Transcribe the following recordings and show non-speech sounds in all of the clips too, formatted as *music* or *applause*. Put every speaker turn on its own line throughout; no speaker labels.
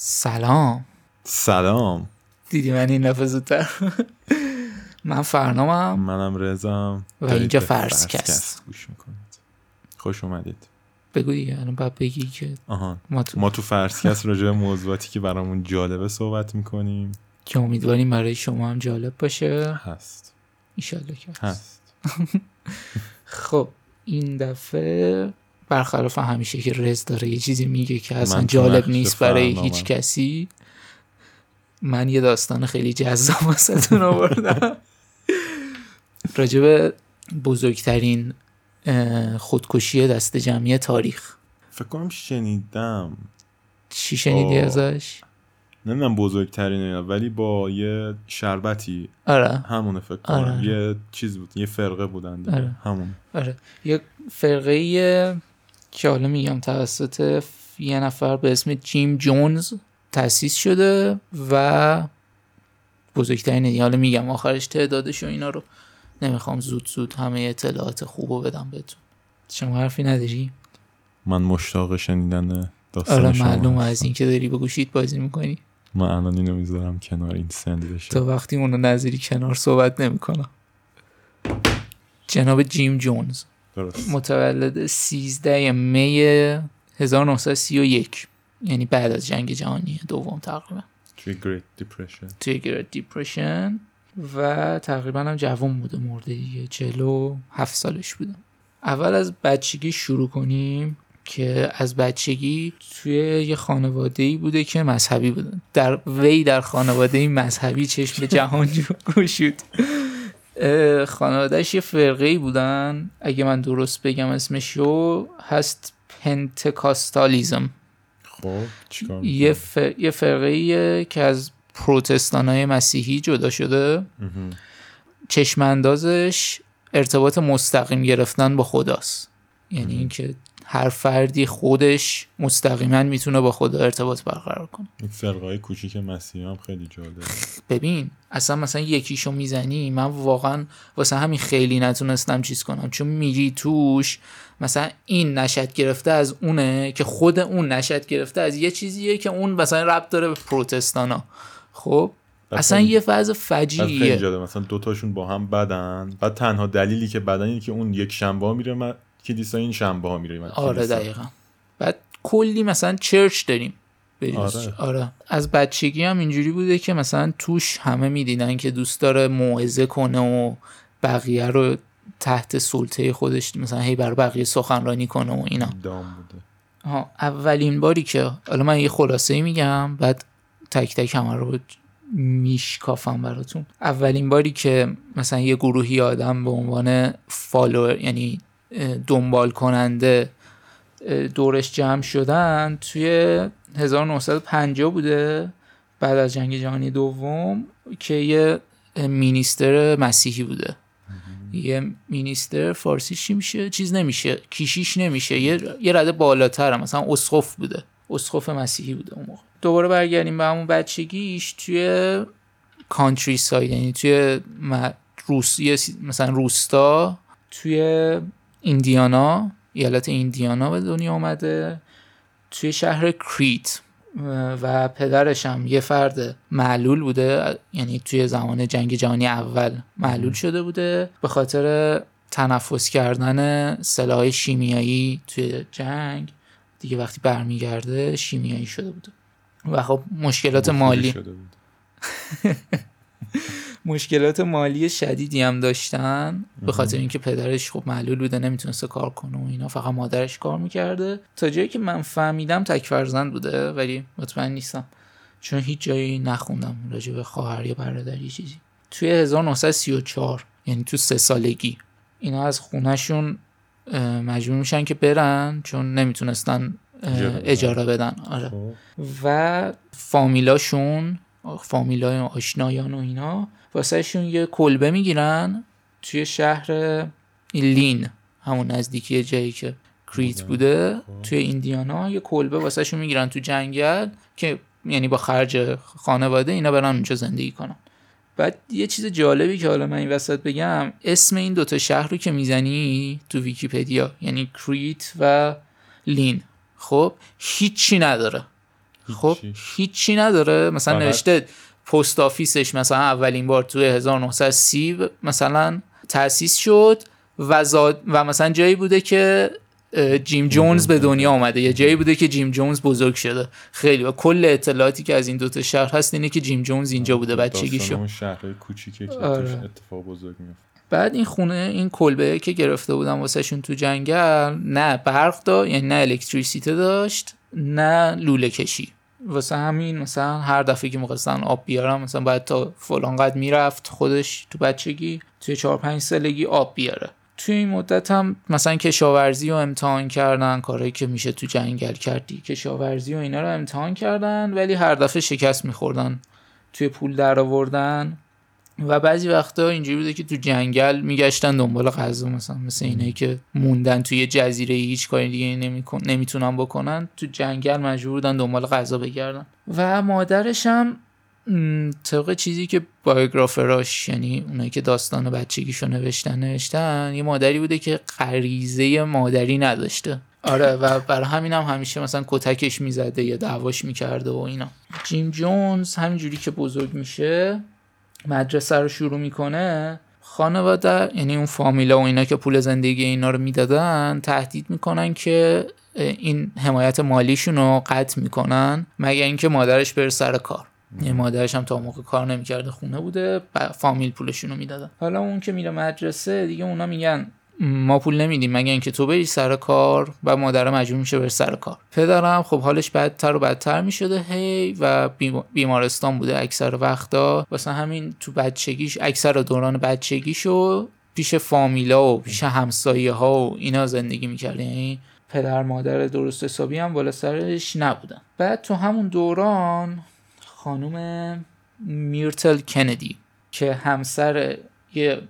سلام.
سلام.
دیدی من این دفعه زودتر؟ *laughs* من فرنامم.
منم رزام
و اینجا فرسکست
گوش می‌کنید. خوش اومدید.
بگو دیگه الان باید بگی که
آها.
ما تو
ما تو فرسکست راجع به موضوعاتی که برامون جالبه صحبت می‌کنیم.
که امیدواریم برای شما هم جالب باشه.
هست.
ایشالله که هست.
هست. *laughs*
خب این دفعه برخلاف همیشه که رز داره یه چیزی میگه که اصلا جالب نیست برای. هیچ کسی من یه داستان خیلی جذاب واسهتون آوردم. *laughs* راجع به بزرگترین خودکشی دست جمعی تاریخ
فکر کنم شنیدم
چی شنیدی
آه.
ازش؟
نمی‌دونم بزرگترین اینا ولی با یه شربتی
آره
همونه فکر کنم
آره.
یه چیز بود یه فرقه بودن دیگه.
آره.
همون
آره یه فرقه که حالا میگم توسط یه نفر به اسم جیم جونز تأسیس شده و بزرگترین دیگه. حالا میگم آخرش تعدادش و اینا رو نمی‌خوام زود زود همه اطلاعات خوب رو بدم بهتون. شما حرفی نداری؟
من مشتاق شنیدن داستان
آره معلومه. از این که داری به گوشیت بازی می‌کنی.
من الان اینو می‌ذارم کنار این سند بشه.
تا وقتی اونو نظری کنار صحبت نمی‌کنم. جناب جیم جونز.
درست.
متولد 13 می 1931 یعنی بعد از جنگ جهانی دوم تقریبا.
توی Great Depression
توی Great Depression و تقریبا هم جوان بوده مرده دیگه 47 سالش بوده. اول از بچگی شروع کنیم که از بچگی توی یه خانواده ای بوده که مذهبی بودن در وی در خانواده مذهبی چشم جهان گشود. خانوادهش یه فرقه ای بودن. اگه من درست بگم اسمشو هست پنتکاستالیزم.
خب چیکار
یه, ف... یه فرقه ایه که از پروتستان های مسیحی جدا شده.
مهم.
چشم اندازش ارتباط مستقیم گرفتن با خداست. یعنی اینکه هر فردی خودش مستقیما می‌تونه با خدا ارتباط برقرار کنه.
این فرقه های کوچیک مسیحی هم خیلی جالبه.
ببین اصلا مثلا یکیشو می‌زنی من واقعا واسه همین خیلی نتونستم چیز کنم. چون میری توش مثلا این نشد گرفته از اونه که خود اون نشد گرفته از یه چیزیه که اون مثلا ربط داره به پروتستانا. خب اصلا یه فاز فجیعیه.
مثلا دوتاشون با هم بدن. بعد تنها دلیلی که بدن اینه که اون یک شنبه ها میره من کلیسا این شنبه ها میره من
آره. دقیقا. بعد کلی مثلا چرچ داریم.
آره.
آره. از بچگی هم اینجوری بوده که مثلا توش همه می‌دیدن که دوست داره موعظه کنه و بقیه رو تحت سلطه خودش مثلا هی بر بقیه سخنرانی کنه و اینا.
دام بوده.
آها، اولین باری که حالا من یه خلاصه میگم بعد تک تک همه رو میشکافم براتون. اولین باری که مثلا یه گروهی آدم به عنوان فالوور یعنی دنبال کننده دورش جمع شدن توی 1950 بوده بعد از جنگ جهانی دوم که یه مینیستر مسیحی بوده. یه مینیستر فارسی چی میشه؟ چیز نمیشه. کیشیش نمیشه. یه, یه رده بالاتر هم. مثلا اسقف بوده. اسقف مسیحی بوده اون موقع. دوباره برگردیم به همون بچگیش توی کانتری ساید یعنی توی روسیه مثلا روستا توی ایندیانا ایالت ایندیانا به دنیا آمده توی شهر کریت و پدرش هم یه فرد معلول بوده یعنی توی زمان جنگ جهانی اول معلول شده بوده به خاطر تنفس کردن سلاح شیمیایی توی جنگ. دیگه وقتی برمیگرده شیمیایی شده بوده. و خب مشکلات مالی. *laughs* مشکلات مالی شدیدی هم داشتن به خاطر اینکه پدرش خب معلول بوده نمی‌تونسته کار کنه و اینا فقط مادرش کار می‌کرده. تا جایی که من فهمیدم تک فرزند بوده ولی مطمئن نیستم. چون هیچ جایی نخوندم راجع به خواهر یا برادر یه چیزی. توی 1934 یعنی تو سه سالگی اینا از خونهشون مجبور میشن که برن چون نمی‌تونستن
اجاره بدن.
اجاره بدن آره.
خب.
و فامیلاشون فامیلای آشنایان و اینا واسهشون یه کلبه می‌گیرن توی شهر لین همون نزدیکی جایی که کریت بوده توی ایندیانا. یه کلبه واسهشون می‌گیرن تو جنگل که یعنی با خرج خانواده اینا برن اونجا زندگی کنن. بعد یه چیز جالبی که حالا من این وسط بگم اسم این دوتا شهر رو که می‌زنی تو ویکیپدیا یعنی کریت و لین. خب هیچی نداره. خب هیچی. نداره. مثلا
فقط-
نوشته پست آفیسش مثلا اولین بار توی 1930 مثلا تأسیس شد و, زاد و مثلا جایی بوده که جیم جونز به دنیا آمده یا جایی بوده که جیم جونز بزرگ شده. خیلی. و کل اطلاعاتی که از این دوتا شهر هست اینه که جیم جونز اینجا بوده. بچگیشو.
داستان اون شهرهای کوچیکه که
آره.
اتفاق بزرگ میفته
بعد این خونه این کلبه که گرفته بودن واسهشون تو جنگل نه برق داشت یعنی نه الکتریسیته داشت نه لوله کشی. واسه همین مثلا هر دفعه که می‌خواستن آب بیارن مثلا باید تا فلان قد می‌رفت خودش تو بچگی توی چهار پنج سالگی آب بیاره. توی این مدت هم مثلا کشاورزی رو امتحان کردن کارهایی که میشه تو جنگل کردی. کشاورزی و اینا رو امتحان کردن ولی هر دفعه شکست میخوردن. توی پول در آوردن و بعضی وقتا اینجوری بوده که تو جنگل میگشتن دنبال غذا مثلا مثل اینایی که موندن توی جزیره هیچ کاری دیگه نمیکن نمی‌تونن بکنن تو جنگل مجبور بودن دنبال غذا بگردن. و مادرش هم طبق چیزی که بایوگرافراش یعنی اونایی که داستان بچگیشو نوشتن نوشتن یه مادری بوده که غریزه مادری نداشته. آره و برای همین هم همیشه مثلا کتکش می‌زده یا دعواش می‌کرده و اینا. جیم جونز همینجوری که بزرگ میشه مدرسه رو شروع می‌کنه خانواده یعنی اون فامیلا و اینا که پول زندگی اینا رو می‌دادن تهدید می‌کنن که این حمایت مالیشون رو قطع می‌کنن مگر اینکه مادرش بره سر کار. یعنی مادرش هم تا موقع کار نمی‌کرده خونه بوده فامیل پولشون رو می‌دادن. حالا اون که میره مدرسه دیگه اونا میگن ما پول نمیدیم مگر اینکه تو بری سر کار و مادر مجبور میشه بره سر کار. پدرم خب حالش بدتر و بدتر می‌شده هی و بیما- بیمارستان بوده اکثر وقتا. واسه همین تو بچگیش اکثر دوران بچگیشو پیش فامیلا و پیش همسایه ها و اینا زندگی می‌کرده یعنی پدر مادر درست حسابی هم بالا سرش نبودن. بعد تو همون دوران خانم میرتل کندی که همسر یه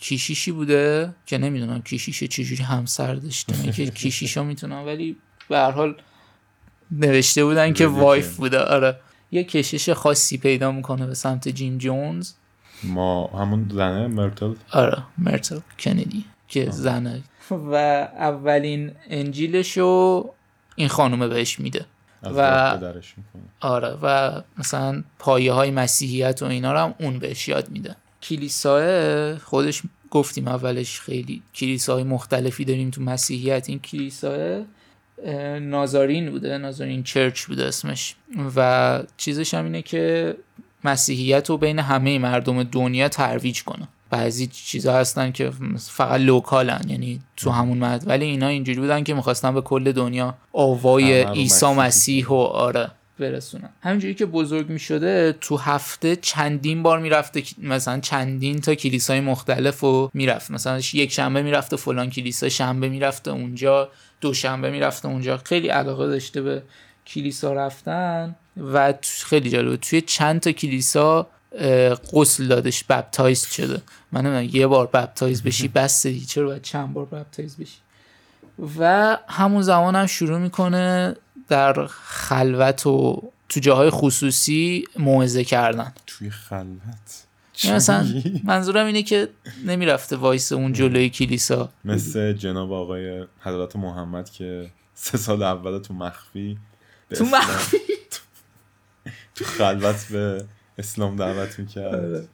کیشیشی بوده که نمی‌دونم کیشیش چجوری همسر داشته من که کیشیشا می‌تونم ولی به هر حال نوشته بودن که. وایف بوده. آره. یه کشش خاصی پیدا می‌کنه به سمت جیم جونز.
ما همون زنه مرتل؟
آره مرتل کندی که زنه. و اولین انجیلشو این خانومه بهش میده. و- آره و مثلا پایه های مسیحیت و اینا رو هم اون بهش یاد میده. کلیساه خودش گفتیم اولش خیلی کلیساهای مختلفی داریم تو مسیحیت. این کلیساه اه، نازارین بوده نازارین چرچ بوده اسمش. و چیزش هم اینه که مسیحیت رو بین همه مردم دنیا ترویج کنه. بعضی چیزا هستن که فقط لوکالن یعنی تو همون مرد ولی اینا اینجوری بودن که می‌خواستن به کل دنیا آوای عیسی مسیح و آره. برسونن همینجوری که بزرگ می شده تو هفته چندین بار می‌رفته مثلا چندین تا کلیسای مختلف و می‌رفت. مثلا یک شنبه می‌رفته فلان کلیسا شنبه می‌رفته اونجا دوشنبه می‌رفته اونجا. خیلی علاقه داشته به کلیسا رفتن و خیلی جالبه. توی چند تا کلیسا غسل دادش بپتایز شده. من نمی‌دونم یه بار بپتایز بشی *laughs* بس چرا باید چند بار بپتایز بشی؟ و همون زمان هم شروع می‌کنه در خلوت و تو جاهای خصوصی موعظه کردن.
توی خلوت؟
یعنی مثلا
چی؟
منظورم اینه که نمی‌رفته وایس اون جلوی کلیسا.
مثل جناب آقای حضرت محمد که سه سال اول تو مخفی
تو مخفی؟
تو خلوت به اسلام دعوت می‌کرد.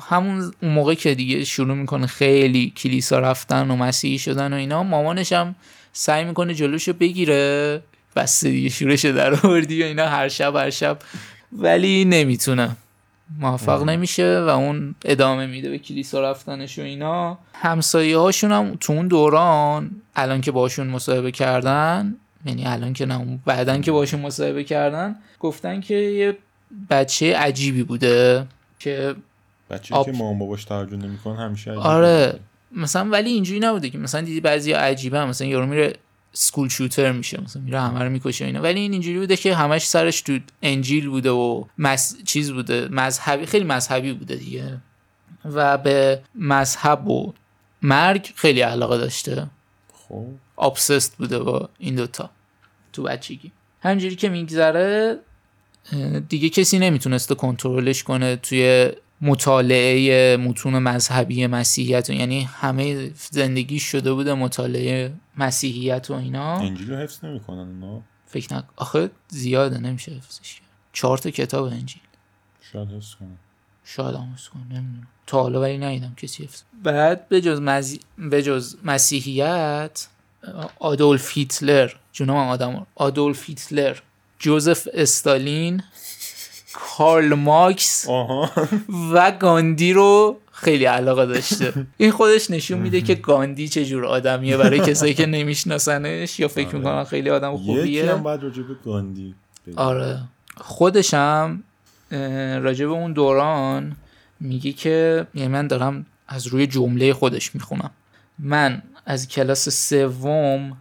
همون اون موقع که دیگه شروع می‌کنه خیلی کلیسا رفتن و مسیحی شدن و اینا مامانش هم سعی می‌کنه جلوشو بگیره. بس دیگه شورش در آوردی و اینا هر شب هر شب ولی نمی‌تونه موفق نمیشه و اون ادامه میده به کلیسا رفتنش و اینا همسایه هاشون هم تو اون دوران الان که باشون مصاحبه کردن یعنی الان که نه بعدن که باشون مصاحبه کردن گفتن که یه بچه عجیبی بوده که
بچه
آب.
که مامان باباش توجه نمیکن همیشه عجیبه.
آره مثلا ولی اینجوری نبوده که مثلا دیدی بعضی عجیبه هم. مثلا یارو میره سکول شوتر میشه مثلا میره همه رو می‌کشه اینا. ولی این اینجوری بوده که همش سرش تو انجیل بوده و مس... چیز بوده مذهبی خیلی مذهبی بوده دیگه. و به مذهب و مرگ خیلی علاقه داشته.
خب.
آبسست بوده با این دوتا تو بچگی. همینجوری که میگذره دیگه کسی نمی‌تونسته کنترلش کنه توی مطالعه متون مذهبی مسیحیت یعنی همه زندگی شده بوده مطالعه مسیحیت و اینا.
انجیل رو حفظ نمی‌کنن اونا؟
فکر نک آخه زیاده نمیشه حفظش کرد. چهار تا کتاب انجیل.
شاید حفظ کنن
شاید هم حفظ کنه نمی‌دونم. تا حالا ولی ندیدم کسی حفظ. بعد به جز, مزی... به جز مسیحیت آدولف هیتلر. جنوب آدم آدولف هیتلر. جوزف استالین. کارل ماکس و گاندی رو خیلی علاقه داشته. این خودش نشون میده که گاندی چه جور آدمیه برای کسایی که نمیشناسنش یا فکر
آره.
می‌کنن خیلی آدم
یکی
خوبیه.
هم بعد راجع به گاندی بگیم.
آره. خودشم اه، راجع به اون دوران میگه که یعنی من دارم از روی جمله خودش می‌خونم. من از کلاس سوم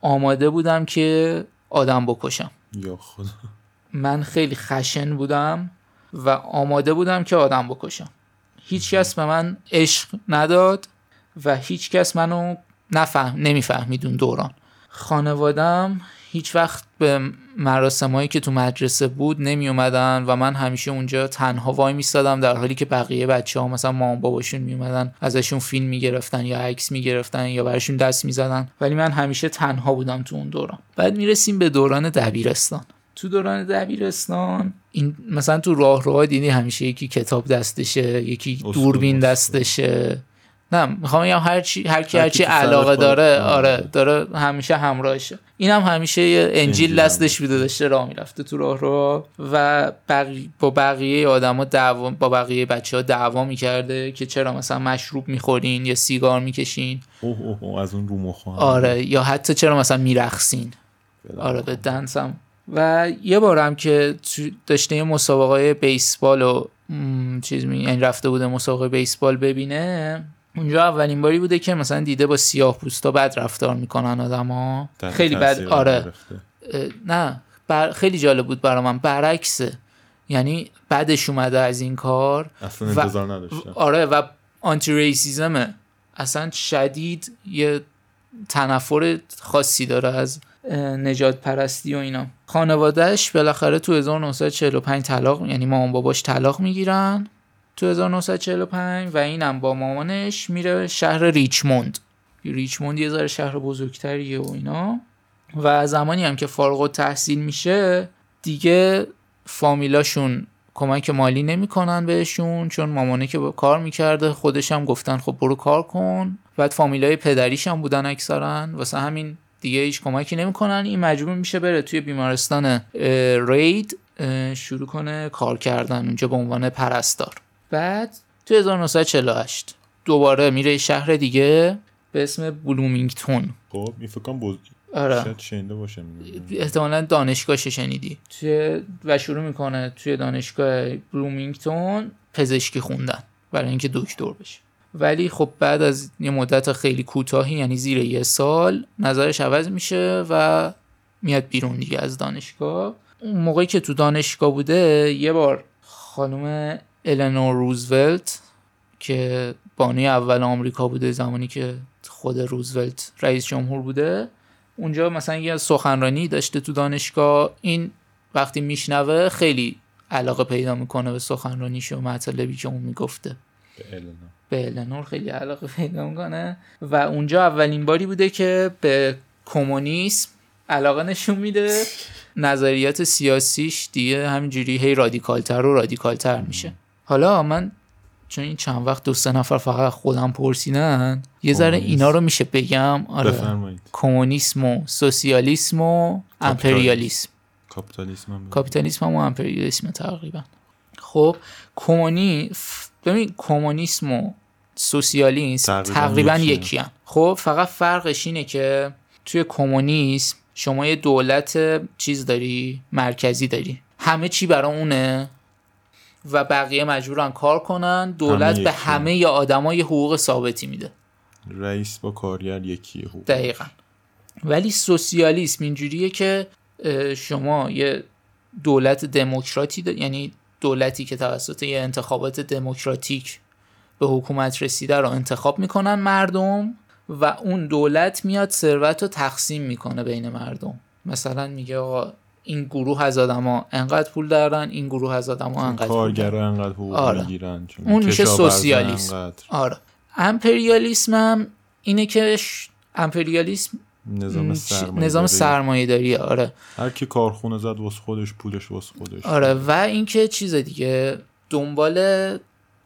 آماده بودم که آدم بکشم.
یا خدا.
من خیلی خشن بودم و آماده بودم که آدم بکشم. هیچ کس به من عشق نداد و هیچ کس منو نفهم نمی‌فهمید اون دوران. خانوادم هیچ وقت به مراسمایی که تو مدرسه بود نمی اومدن و من همیشه اونجا تنها وای میستادم در حالی که بقیه بچه ها مثلا مام باباشون می اومدن ازشون فیلم می‌گرفتن یا عکس می‌گرفتن یا براشون دست می‌زدن. ولی من همیشه تنها بودم تو اون دوران. بعد می‌رسیم به دوران دبیرستان. تو دوران دبیرستان این مثلا تو راه راه دیدی همیشه یکی کتاب دستشه یکی دوربین. دستشه. نه می‌خوام بگم هر چی هر کی
هر
چی علاقه داره
آره.
داره همیشه همراهشه. این هم همیشه یه انجیل دستش بوده داشته راه می‌رفته تو راه رو و بقی... با بقیه آدما دعوا با بقیه بچه ها دعوا می‌کرده که چرا مثلا مشروب می‌خورین یا سیگار می‌کشین.
اوه اوه اوه از اون رو مخوان
آره یا حتی چرا مثلا میرخسین آره به دنسم و یه بارم که داشته یه مسابقه بیسبال و چیز می یعنی رفته بوده مسابقه بیسبال ببینه اونجا اولین باری بوده که مثلا دیده با سیاه پوستا بد رفتار می‌کنن آدما. خیلی بد آره. نه بر... خیلی جالب بود برا من. برعکسه. یعنی بعدش اومده از این کار
اصلا
و-
انتظار نداشتم.
آره و آنتی ریسیزمه اصلا شدید یه تنفر خاصی داره از نجات پرستی و اینا. خانوادهش بالاخره تو 1945 طلاق یعنی مامان باباش طلاق می‌گیرن تو 1945 و اینم با مامانش میره شهر ریچموند. ریچموند یه ذره شهر بزرگتریه و اینا. و زمانی هم که فارغ التحصیل میشه دیگه فامیلاشون کمک مالی نمی‌کنن بهشون چون مامانه که با کار می‌کرده خودش هم گفتن خب برو کار کن. بعد فامیلای پدریش هم بودن اکثرا. واسه همین دیگه هیچ کمکی نمی‌کنن. این مجبور میشه بره توی بیمارستان رید شروع کنه کار کردن اونجا به عنوان پرستار. بعد توی 1948 دوباره میره شهر دیگه به اسم بلومینگتون.
خب این فکر کنم بز...
آره.
شاید شنیده باشم
احتمالا دانشگاهش شنیدی. توی و شروع می‌کنه توی دانشگاه بلومینگتون پزشکی خوندن برای اینکه دکتر بشه. ولی خب بعد از یه مدت خیلی کوتاهی یعنی زیر یه سال نظرش عوض میشه و میاد بیرون دیگه از دانشگاه. اون موقعی که تو دانشگاه بوده یه بار خانم النور روزولت که بانوی اول آمریکا بوده زمانی که خود روزولت رئیس جمهور بوده اونجا مثلا یه سخنرانی داشته تو دانشگاه. این وقتی میشنوه خیلی علاقه پیدا می‌کنه به سخنرانیش و مطالبی که اون می‌گفته.
به
النور خیلی علاقه پیدا می‌کنه. و اونجا اولین باری بوده که به کمونیسم علاقه نشون میده. *laughs* نظریات سیاسیش دیگه همینجوری هی رادیکالتر و رادیکالتر میشه. حالا من چون این چند وقت دو سه نفر فقط خودم پرسیدن یه ذره. اینا رو میشه بگم. آره. کمونیسم و سوسیالیسم و امپریالیسم.
کاپیتالیسم هم بگو.
کاپیتالیسم هم و امپریالیسم تقریبا. خب کمونی ف- ببین کمونیسم و سوسیالیسم
تقریباً.
یکی هم. خب فقط فرقش اینه که توی کمونیسم شما یه دولت چیز داری مرکزی داری همه چی برای اونه و بقیه مجبورن کار کنن دولت
همه
به. همه ی آدما یه حقوق ثابتی میده
رئیس با کارگر یکیه خوب
دقیقا ولی سوسیالیسم اینجوریه که شما یه دولت دموکراتی یعنی دولتی که توسط یه انتخابات دموکراتیک به حکومت رسیده رو انتخاب می‌کنن مردم و اون دولت میاد ثروت رو تقسیم می‌کنه بین مردم مثلا میگه آقا این گروه از آدما انقدر پول دارن این گروه از آدما انقدر.
کارگرا انقدر حقوق
آره.
می‌گیرن چون
اون میشه سوسیالیسم. آره امپریالیسم هم اینه که. امپریالیسم
نظام سرمایه
نظام سرمایه داری آره.
هر کی کارخونه زد واسه خودش پولش واسه خودش.
آره و اینکه چیز دیگه دنبال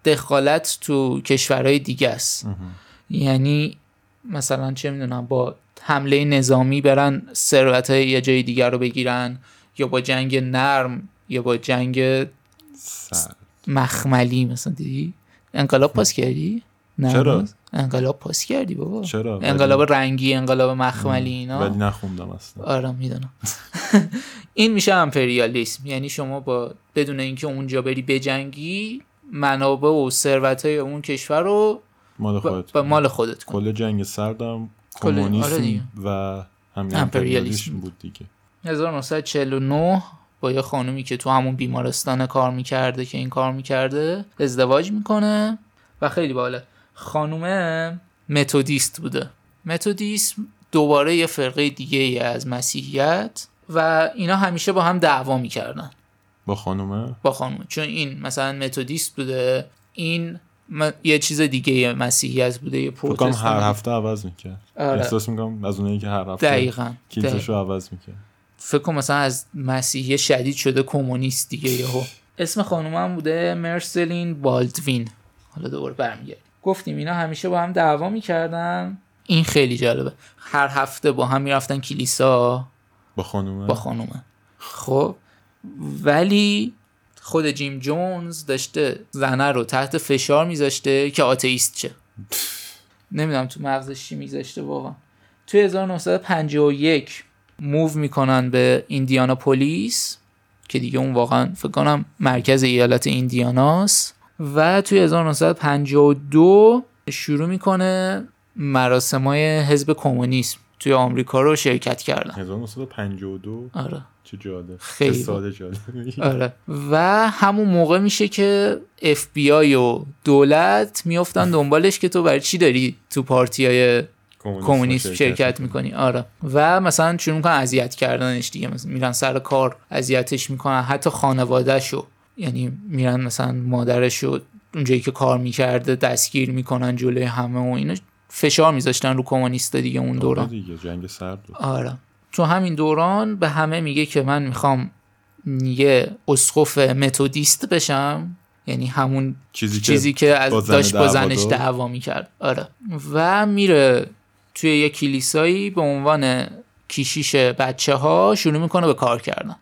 دخالت تو کشورهای دیگه است. یعنی مثلا چه می‌دونم با حمله نظامی برن ثروت یه جای دیگر رو بگیرن یا با جنگ نرم یا با جنگ مخملی مثلا دیدی؟ انقلاب پاس کردی؟ نه.
چرا؟
انقلاب پاس کردی بابا.
چرا؟ ولی-
انقلاب رنگی انقلاب مخملی اینا.
ولی نخوندم اصلا.
آره می‌دونم. *laughs* این میشه امپریالیسم. یعنی شما با بدون اینکه اونجا بری بجنگی منابع و ثروت های اون کشور رو
مال خودت
با مال خودت
کل جنگ سردم
آره
کمونیسم. و همین.
امپریالیسم
بود دیگه.
1949 با یه خانومی که تو همون بیمارستان کار می‌کرده که این کار می‌کرده ازدواج می‌کنه و خیلی باله خانومه متودیست بوده. متودیسم دوباره یه فرقه دیگه ای از مسیحیت و اینا همیشه با هم دعوا می‌کردن.
با خانومه؟
با خانوم چون این مثلا متودیست بوده این م- یه چیز دیگه مسیحیت بوده یه پروتستان
هر هفته عوض می‌کرد.
آره.
احساس می‌کنم از اونایی که هر هفته
دقیقا.
کلیساشو عوض می‌کرد.
فکر کنم مثلا از مسیحی شدید شده کمونیست دیگه یهو. اسم خانومم بوده مرسلین بالدوین. حالا دوباره برمیگردیم. گفتیم اینا همیشه با هم دعوا می‌کردن. این خیلی جالبه. هر هفته با هم می‌رفتن کلیسا.
با خانومه؟
با خانومه. خب ولی خود جیم جونز داشته زنه رو تحت فشار میذاشته که آتئیست شه. نمی‌دونم تو مغزش چی میذاشته واقعا. توی 1951 موو می‌کنن به ایندیانا پولیس که دیگه اون واقعا فکر کنم مرکز ایالت ایندیاناست. و توی 1952 شروع می‌کنه مراسمای حزب کمونیسم توی آمریکا رو شرکت کردن.
1952
آره.
چه جالب.
خیلی.
چه ساده جالب. *laughs*
آره. و همون موقع میشه که اف بی آی و دولت میفتن دنبالش که تو برای چی داری تو پارتی های کمونیست شرکت می‌کنی؟ آره. و مثلا شروع می‌کنن اذیت کردنش دیگه. مثلا میرن سر کار اذیتش می‌کنن. حتی خانوادهشو. یعنی میرن مثلا مادرشو اونجایی که کار می‌کرده دستگیر می‌کنن جلوی همه و اینا. فشار میذاشتن رو کمونیستا دیگه اون دوران.
دیگه جنگ سرد
آره. تو همین دوران به همه میگه که من می‌خوام یه اسقف متودیست بشم. یعنی همون
چیزی که
چیزی که از داشت با زنش. دعوا می‌کرد. آره. و میره توی یه کلیسایی به عنوان کیشیش بچه ها شروع می‌کنه به کار کردن.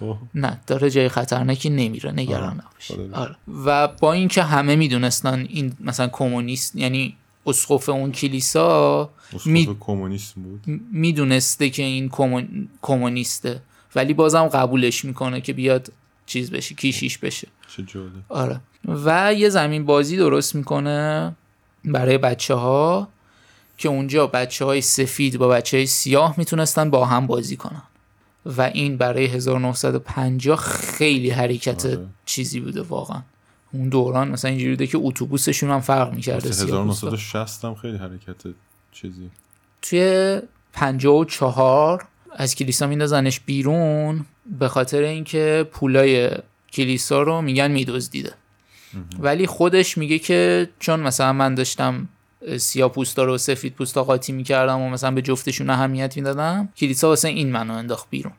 خب.
نه داره جای خطرناکی نمیره نگران
آه،
نباش
خدا
آره. و با اینکه همه می‌دونستن این مثلا کمونیست یعنی اسقف اون کلیسا می-
کمونیست بود.
می‌دونسته که این کمون... کمونیسته. ولی بازم قبولش می‌کنه که بیاد چیز بشه کیشیش بشه. آره. و یه زمین بازی درست می‌کنه برای بچه ها که اونجا بچه های سفید با بچه های سیاه می‌تونستن با هم بازی کنن. و این برای 1950 خیلی حرکت
آره.
چیزی بوده واقعا. اون دوران مثلا اینجوری بوده که اتوبوسشون هم فرق می‌کرده
واسه
سیاه
1960 هم خیلی حرکت چیزی.
توی 54 از کلیسا میندازنش بیرون به خاطر اینکه پولای کلیسا رو میگن میدزدیده. ولی خودش میگه که چون مثلا من داشتم سیاه پوستا رو سفید پوستا قاطی می‌کردم و مثلا به جفتشون اهمیت می‌دادم. کلیسا واسه این منو انداخت بیرون.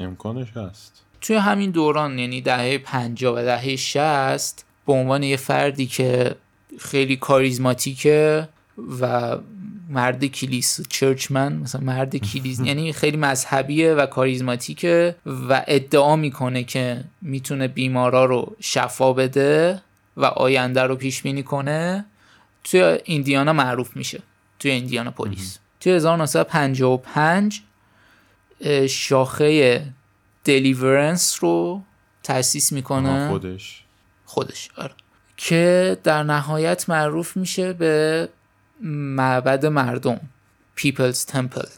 امکانش هست.
توی همین دوران یعنی دهه 50 و دهه 60 به عنوان یه فردی که خیلی کاریزماتیکه و مرد کلیس چرچمن مثلا مرد کلیس *laughs* یعنی خیلی مذهبیه و کاریزماتیکه و ادعا می‌کنه که می‌تونه بیمارا رو شفا بده و آینده رو پیش بینی کنه. توی ایندیانا معروف میشه. توی ایندیانا پلیس توی 1955 اه، شاخه دلیورنس رو تأسیس می‌کنه.
خودش.
خودش آره. که در نهایت معروف میشه به معبد مردم People's Temple.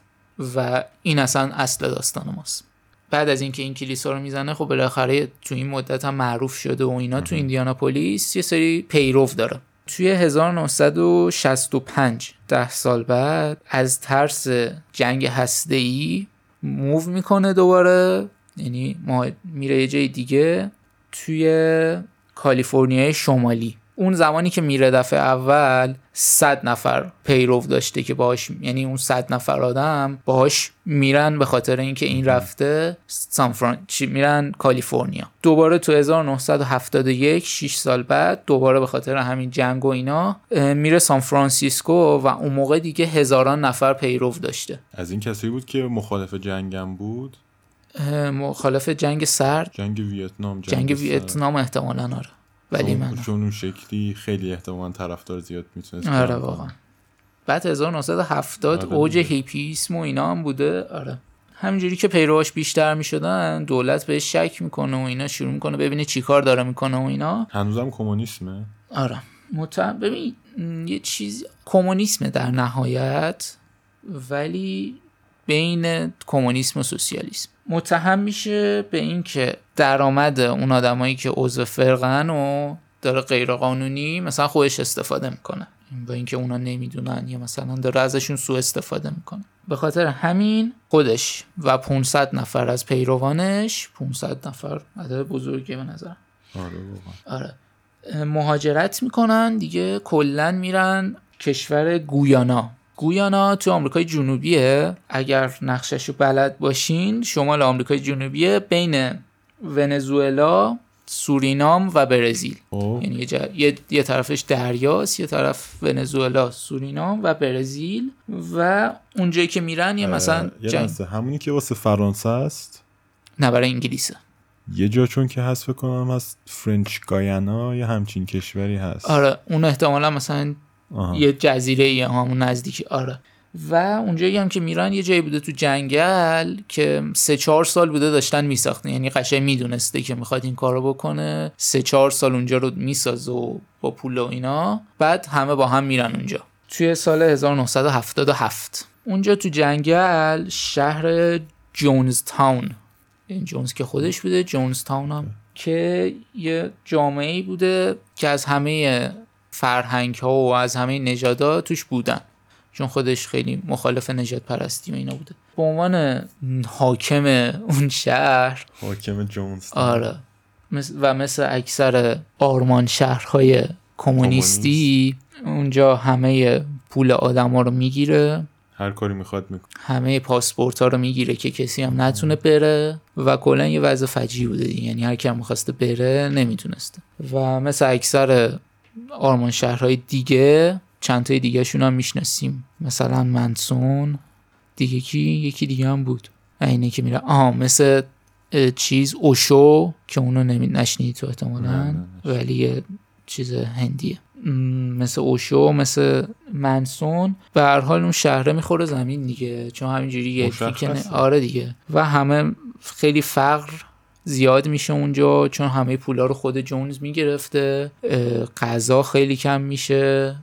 و این اصلا اصل داستان ماست. بعد از اینکه این کلیسا رو می‌زنه خب بالاخره تو این مدت هم معروف شده و اینا تو ایندیانا پلیس یه سری پیرو داره. توی 1965 ده سال بعد از ترس جنگ ای move می‌کنه دوباره یعنی ما میره یه جای دیگه توی کالیفرنیای شمالی. اون زمانی که میره دفعه اول صد نفر پیرو داشته که باش یعنی اون صد نفر آدم باهاش میرن به خاطر اینکه این رفته سان چی میرن کالیفرنیا. دوباره تو 1971 6 سال بعد دوباره به خاطر همین جنگ و اینا میره سان فرانسیسکو و اون موقع دیگه هزاران نفر پیرو داشته.
از این کسی بود که مخالف جنگم بود؟
مخالف جنگ سرد؟
جنگ ویتنام
جنگ, جنگ ویتنام احتمالاً آره. ولی من
چون اون شکلی خیلی احتمال طرفدار زیاد می‌تونست
آره واقعا. بعد 1970 آره اوج هیپیسم و اینا هم بوده. آره. همینجوری که پیروهاش بیشتر می‌شدن دولت بهش شک می‌کنه و اینا شروع می‌کنه ببینه چیکار داره می‌کنه و اینا.
هنوزم کمونیسمه؟
آره. متهم ببین یه چیز کمونیسمه در نهایت ولی بین کمونیسم و سوسیالیسم. متهم میشه به اینکه درآمد اون آدمایی که عضو فرقن و داره غیر قانونی مثلا خودش استفاده می‌کنه. با اینکه اونا نمی‌دونن یا مثلا داره ازشون سوء استفاده می‌کنه. به خاطر همین خودش و 500 نفر از پیروانش 500 نفر عدد بزرگی به نظر.
آره
آره. مهاجرت می‌کنن دیگه کلا میرن کشور گویانا. گویانا تو آمریکای جنوبیه؟ اگر نقشش رو بلد باشین شمال آمریکای جنوبیه بین ونزوئلا سورینام و برزیل.
خب.
یعنی یه, یه طرفش دریاست یه طرف ونزوئلا سورینام و برزیل و اونجایی که میرن یه مثلا
جنگ... همونی که واسه فرانسه است؟
نه برای انگلیسه.
یه جا چون که هست کنم از فرنچ گایانا یا همچین کشوری هست.
آره اون احتمالا مثلا یه جزیره یه همون نزدیکی آره. و اونجایی هم که میرن یه جایی بوده تو جنگل که سه چهار سال بوده داشتن میساختن. یعنی قشنگ می‌دونسته که می‌خواد این کارو بکنه. سه چهار سال اونجا رو می‌سازه و با پول و اینا. بعد همه با هم میرن اونجا. توی سال 1977 اونجا تو جنگل شهر جونز تاون این جونز که خودش بوده جونز تاون هم که یه جامعه بوده که از همه فرهنگ ها و از همه نژادها توش بودن. چون خودش خیلی مخالف نجات پرستی و اینا بوده. به عنوان حاکم اون شهر.
حاکم جونز.
آره. و مثل اکثر آرمان شهرهای کمونیستی اونجا همه پول آدم ها رو می‌گیره.
هر کاری می‌خواد می‌کنه.
همه پاسپورت ها رو می‌گیره که کسی هم نتونه بره. و کلا یه وضع فجی بوده یعنی هر کی هم می‌خواسته بره نمی‌تونسته. و مثل اکثر آرمان شهرهای دیگه چند تای دیگه شون هم می‌شناسیم. مثلا منسون دیگه کی یکی دیگه هم بود. اینه که میره. آها مثل چیز اوشو که اونو نمی نشنید تو احتمالا. ولی یه چیز هندیه. مثل اوشو مثل منسون. به هر حال اون شهره می‌خوره زمین دیگه. چون همینجوری یه آره دیگه. و همه خیلی فقر زیاد میشه اونجا چون همه پولا رو خود جونز می‌گرفته. غذا خیلی کم میشه.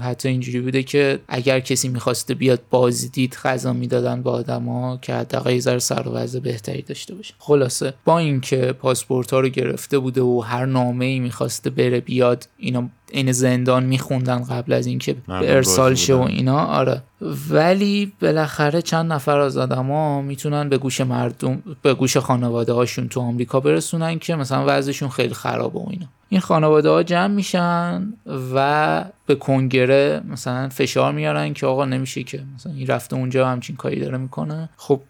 حتی اینجوری بوده که اگر کسی می‌خواسته بیاد بازدید غذا می‌دادن با آدما که حداقل یه ذره سر و بهتری داشته باشه. خلاصه با اینکه پاسپورت ها رو گرفته بوده و هر نامه ای می‌خواسته بره بیاد اینا این زندان میخوندن قبل از اینکه ارسال شه و اینا. آره. ولی بالاخره چند نفر از آدما می‌تونن به گوش مردم به گوش خانواده هاشون تو آمریکا برسونن که مثلا وضعشون خیلی خرابه و اینا. این خانواده ها جمع میشن و به کنگره مثلا فشار میارن که آقا نمیشه که مثلا این رفته اونجا همچین کاری داره می‌کنه. خب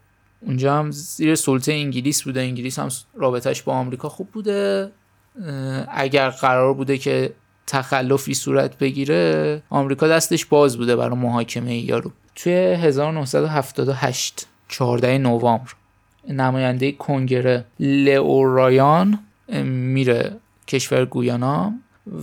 اونجا هم زیر سلطه انگلیس بوده. انگلیس هم رابطهش با آمریکا خوب بوده. اگر قرار بوده که تخلفی صورت بگیره آمریکا دستش باز بوده برای محاکمه یارو. توی 1978 14 نوامبر نماینده کنگره لئو رایان میره کشور گویانا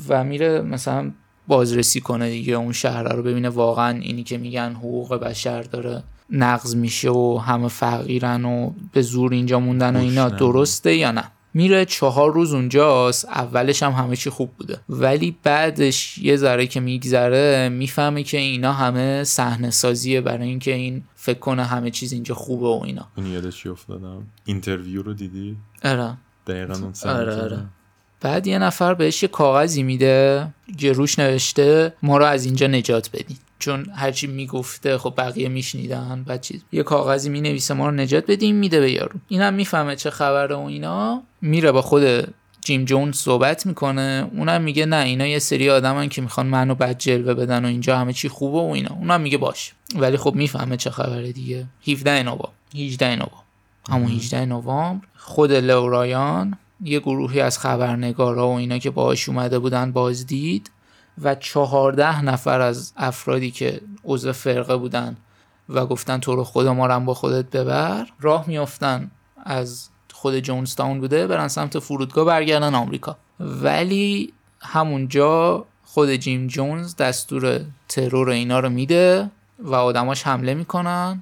و میره مثلا بازرسی کنه دیگه. اون شهر رو ببینه واقعا اینی که میگن حقوق بشر داره نقض میشه و همه فقیرن و به زور اینجا موندن و اینا. درسته یا نه؟ میره چهار روز اونجاست اولش هم همه چی خوب بوده. ولی بعدش یه ذره که میگذره می‌فهمه که اینا همه صحنه سازیه برای اینکه این فکر کنه همه چیز اینجا خوبه و اینا.
اون یادش افتادم؟ اینترویو رو دیدی؟
آره.
دقیقا اون
آره آره. بعد یه نفر بهش یه کاغذی میده که روش نوشته ما رو از اینجا نجات بدین. چون هرچی می‌گفته خب بقیه میشنیدن بعد چیز یه کاغذی می‌نویسه ما رو نجات بدیم میده به یارو. اینم می‌فهمه چه خبره و اینا. میره با خود جیم جونز صحبت می‌کنه. اونم میگه نه اینا یه سری آدمن که می‌خوان منو بد جلوه بدن و اینجا همه چی خوبه و اینا. اونم میگه باش. ولی خب می‌فهمه چه خبره دیگه. 17 نوامبر. 18 نوامبر. همون 18 نوامبر. خود لورایان یه گروهی از خبرنگارا و اینا که باهاش اومده بودن بازدید. و چهارده نفر از افرادی که عضو فرقه بودن و گفتن تو رو خود ما با خودت ببر راه میافتن از خود جونستاون بوده برن سمت فرودگاه برگردن آمریکا. ولی همونجا خود جیم جونز دستور ترور اینا رو میده و آدماش حمله می‌کنن.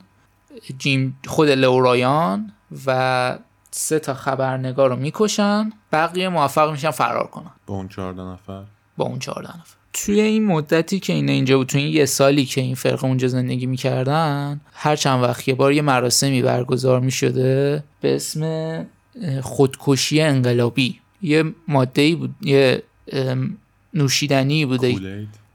جیم خود لورایان و سه تا خبرنگار رو می‌کشن. بقیه موفق میشن فرار کنن.
با اون چهارده نفر؟
با اون چهارده نفر. توی این مدتی که این اینجا بود توی این یه سالی که این فرقه اونجا زندگی می‌کردن هر چند وقت یه بار یه مراسمی برگزار می‌شده به اسم خودکشی انقلابی. یه ماده بود یه نوشیدنی بوده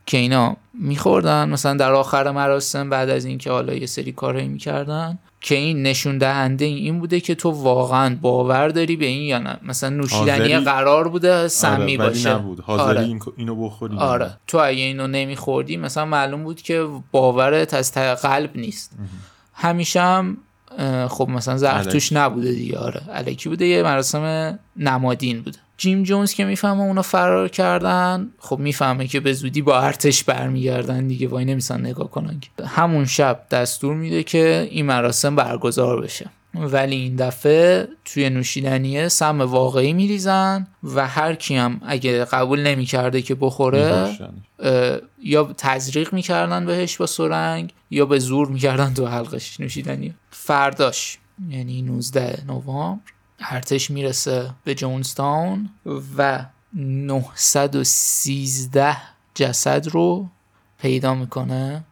که اینا میخوردن. مثلا در آخر مراسم بعد از اینکه حالا یه سری کارهایی می‌کردن که این نشون دهنده این بوده که تو واقعا باور داری به این یا نه؟ مثلا نوشیدنی قرار بوده سمی
آره
باشه.
نبود. حاضری آره. اینو بخوری.
آره. تو اگه اینو نمیخوردی مثلا معلوم بود که باورت از قلب نیست. همیشه هم خب مثلا زهر توش نبوده دیگه. آره. الکی بوده یه مراسم نمادین بوده. جیم جونز که می‌فهمه اونا فرار کردن خب می‌فهمه که به زودی با ارتش برمیگردن دیگه وای نمیسن نگاه کنن. همون شب دستور میده که این مراسم برگزار بشه. ولی این دفعه توی نوشیدنیه سم واقعی میریزن و هر کی هم اگه قبول نمی‌کرده که بخوره یا تزریق می‌کردن بهش با سرنگ یا به زور می‌کردن تو حلقش نوشیدنی. فرداش یعنی 19 نوامبر. ارتش می‌رسه به جونستاون و 913 جسد رو پیدا می‌کنه.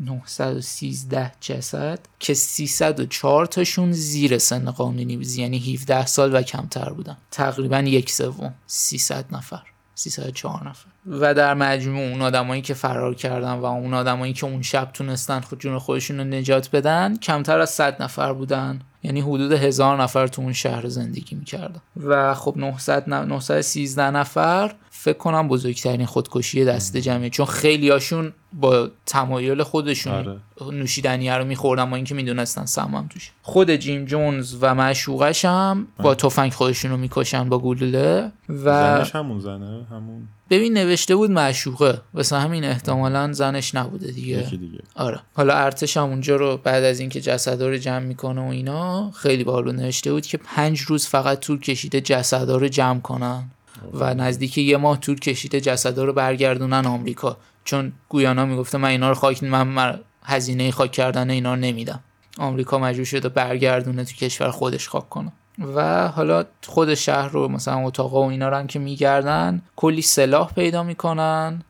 913 جسد که 304 تاشون زیر سن قانونی بود یعنی 17 سال و کمتر بودن. تقریبا یک سوم. 300 نفر. 304 نفر. و در مجموع اون آدمایی که فرار کردن و اون آدمایی که اون شب تونستن خود جون خودشون رو نجات بدن کمتر از 100 نفر بودن. یعنی حدود هزار نفر تو اون شهر زندگی می‌کردن. و خب 900 913 نفر فکر کنم بزرگترین خودکشی دست جمعی چون خیلی هاشون با تمایل خودشون آره. نوشیدنی رو میخوردن با اینکه می‌دونستن سمم توش. خود جیم جونز و معشوقش هم با تفنگ خودشون رو می‌کشن با گلوله
و زنش همون زنه همون.
ببین نوشته بود معشوقه. واسه همین احتمالا زنش نبوده دیگه.
دیگه.
آره. حالا ارتش هم اونجا رو بعد از اینکه جسدا رو جمع می‌کنه و اینا خیلی بالو نوشته بود که پنج روز فقط طول کشیده جسدا رو جمع کنن. و نزدیک یه ماه طول کشیده جسدا رو برگردونن آمریکا. چون گویانا می‌گفته من اینا رو خاک من هزینه خاک کردن اینا رو نمیدم. آمریکا مجبور شده برگردونه تو کشور خودش خاک کنه. و حالا خود شهر رو مثلا اتاقا و اینا رو هم که میگردن کلی سلاح پیدا می‌کنن.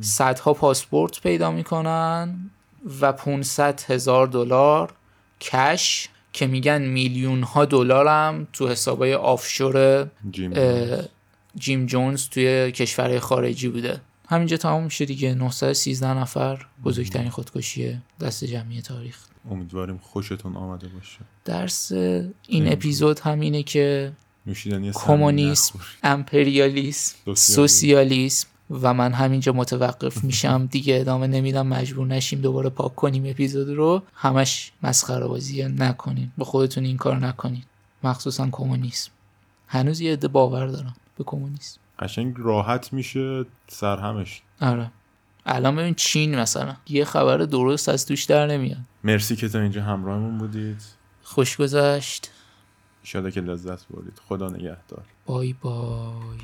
صدها پاسپورت پیدا می‌کنن و 500 هزار دلار کش که میگن میلیون ها دلار هم تو حسابای آفشور
جیم,
جونز توی کشور خارجی بوده. همینجا تمام میشه دیگه. 913 نفر بزرگترین خودکشی دست جمعی تاریخ.
امیدواریم خوشتون آمده باشه.
درس این اپیزود همینه که کمونیسم امپریالیسم سوسیالیسم و من همینجا متوقف میشم. *laughs* دیگه ادامه نمیدم. مجبور نشیم دوباره پاک کنیم اپیزود رو. همش مسخره بازی نکنین. با خودتون این کار نکنین. مخصوصا کمونیسم. هنوز یه عده باور دارم. به کمونیسم.
قشنگ راحت میشه سرهمش.
آره. الان ببین چین مثلا. یه خبر درست از توش در نمیاد.
مرسی که تا اینجا همراهمون بودید.
خوش گذشت.
ایشالا که لذت بردید. خدا نگهدار.
بای بای.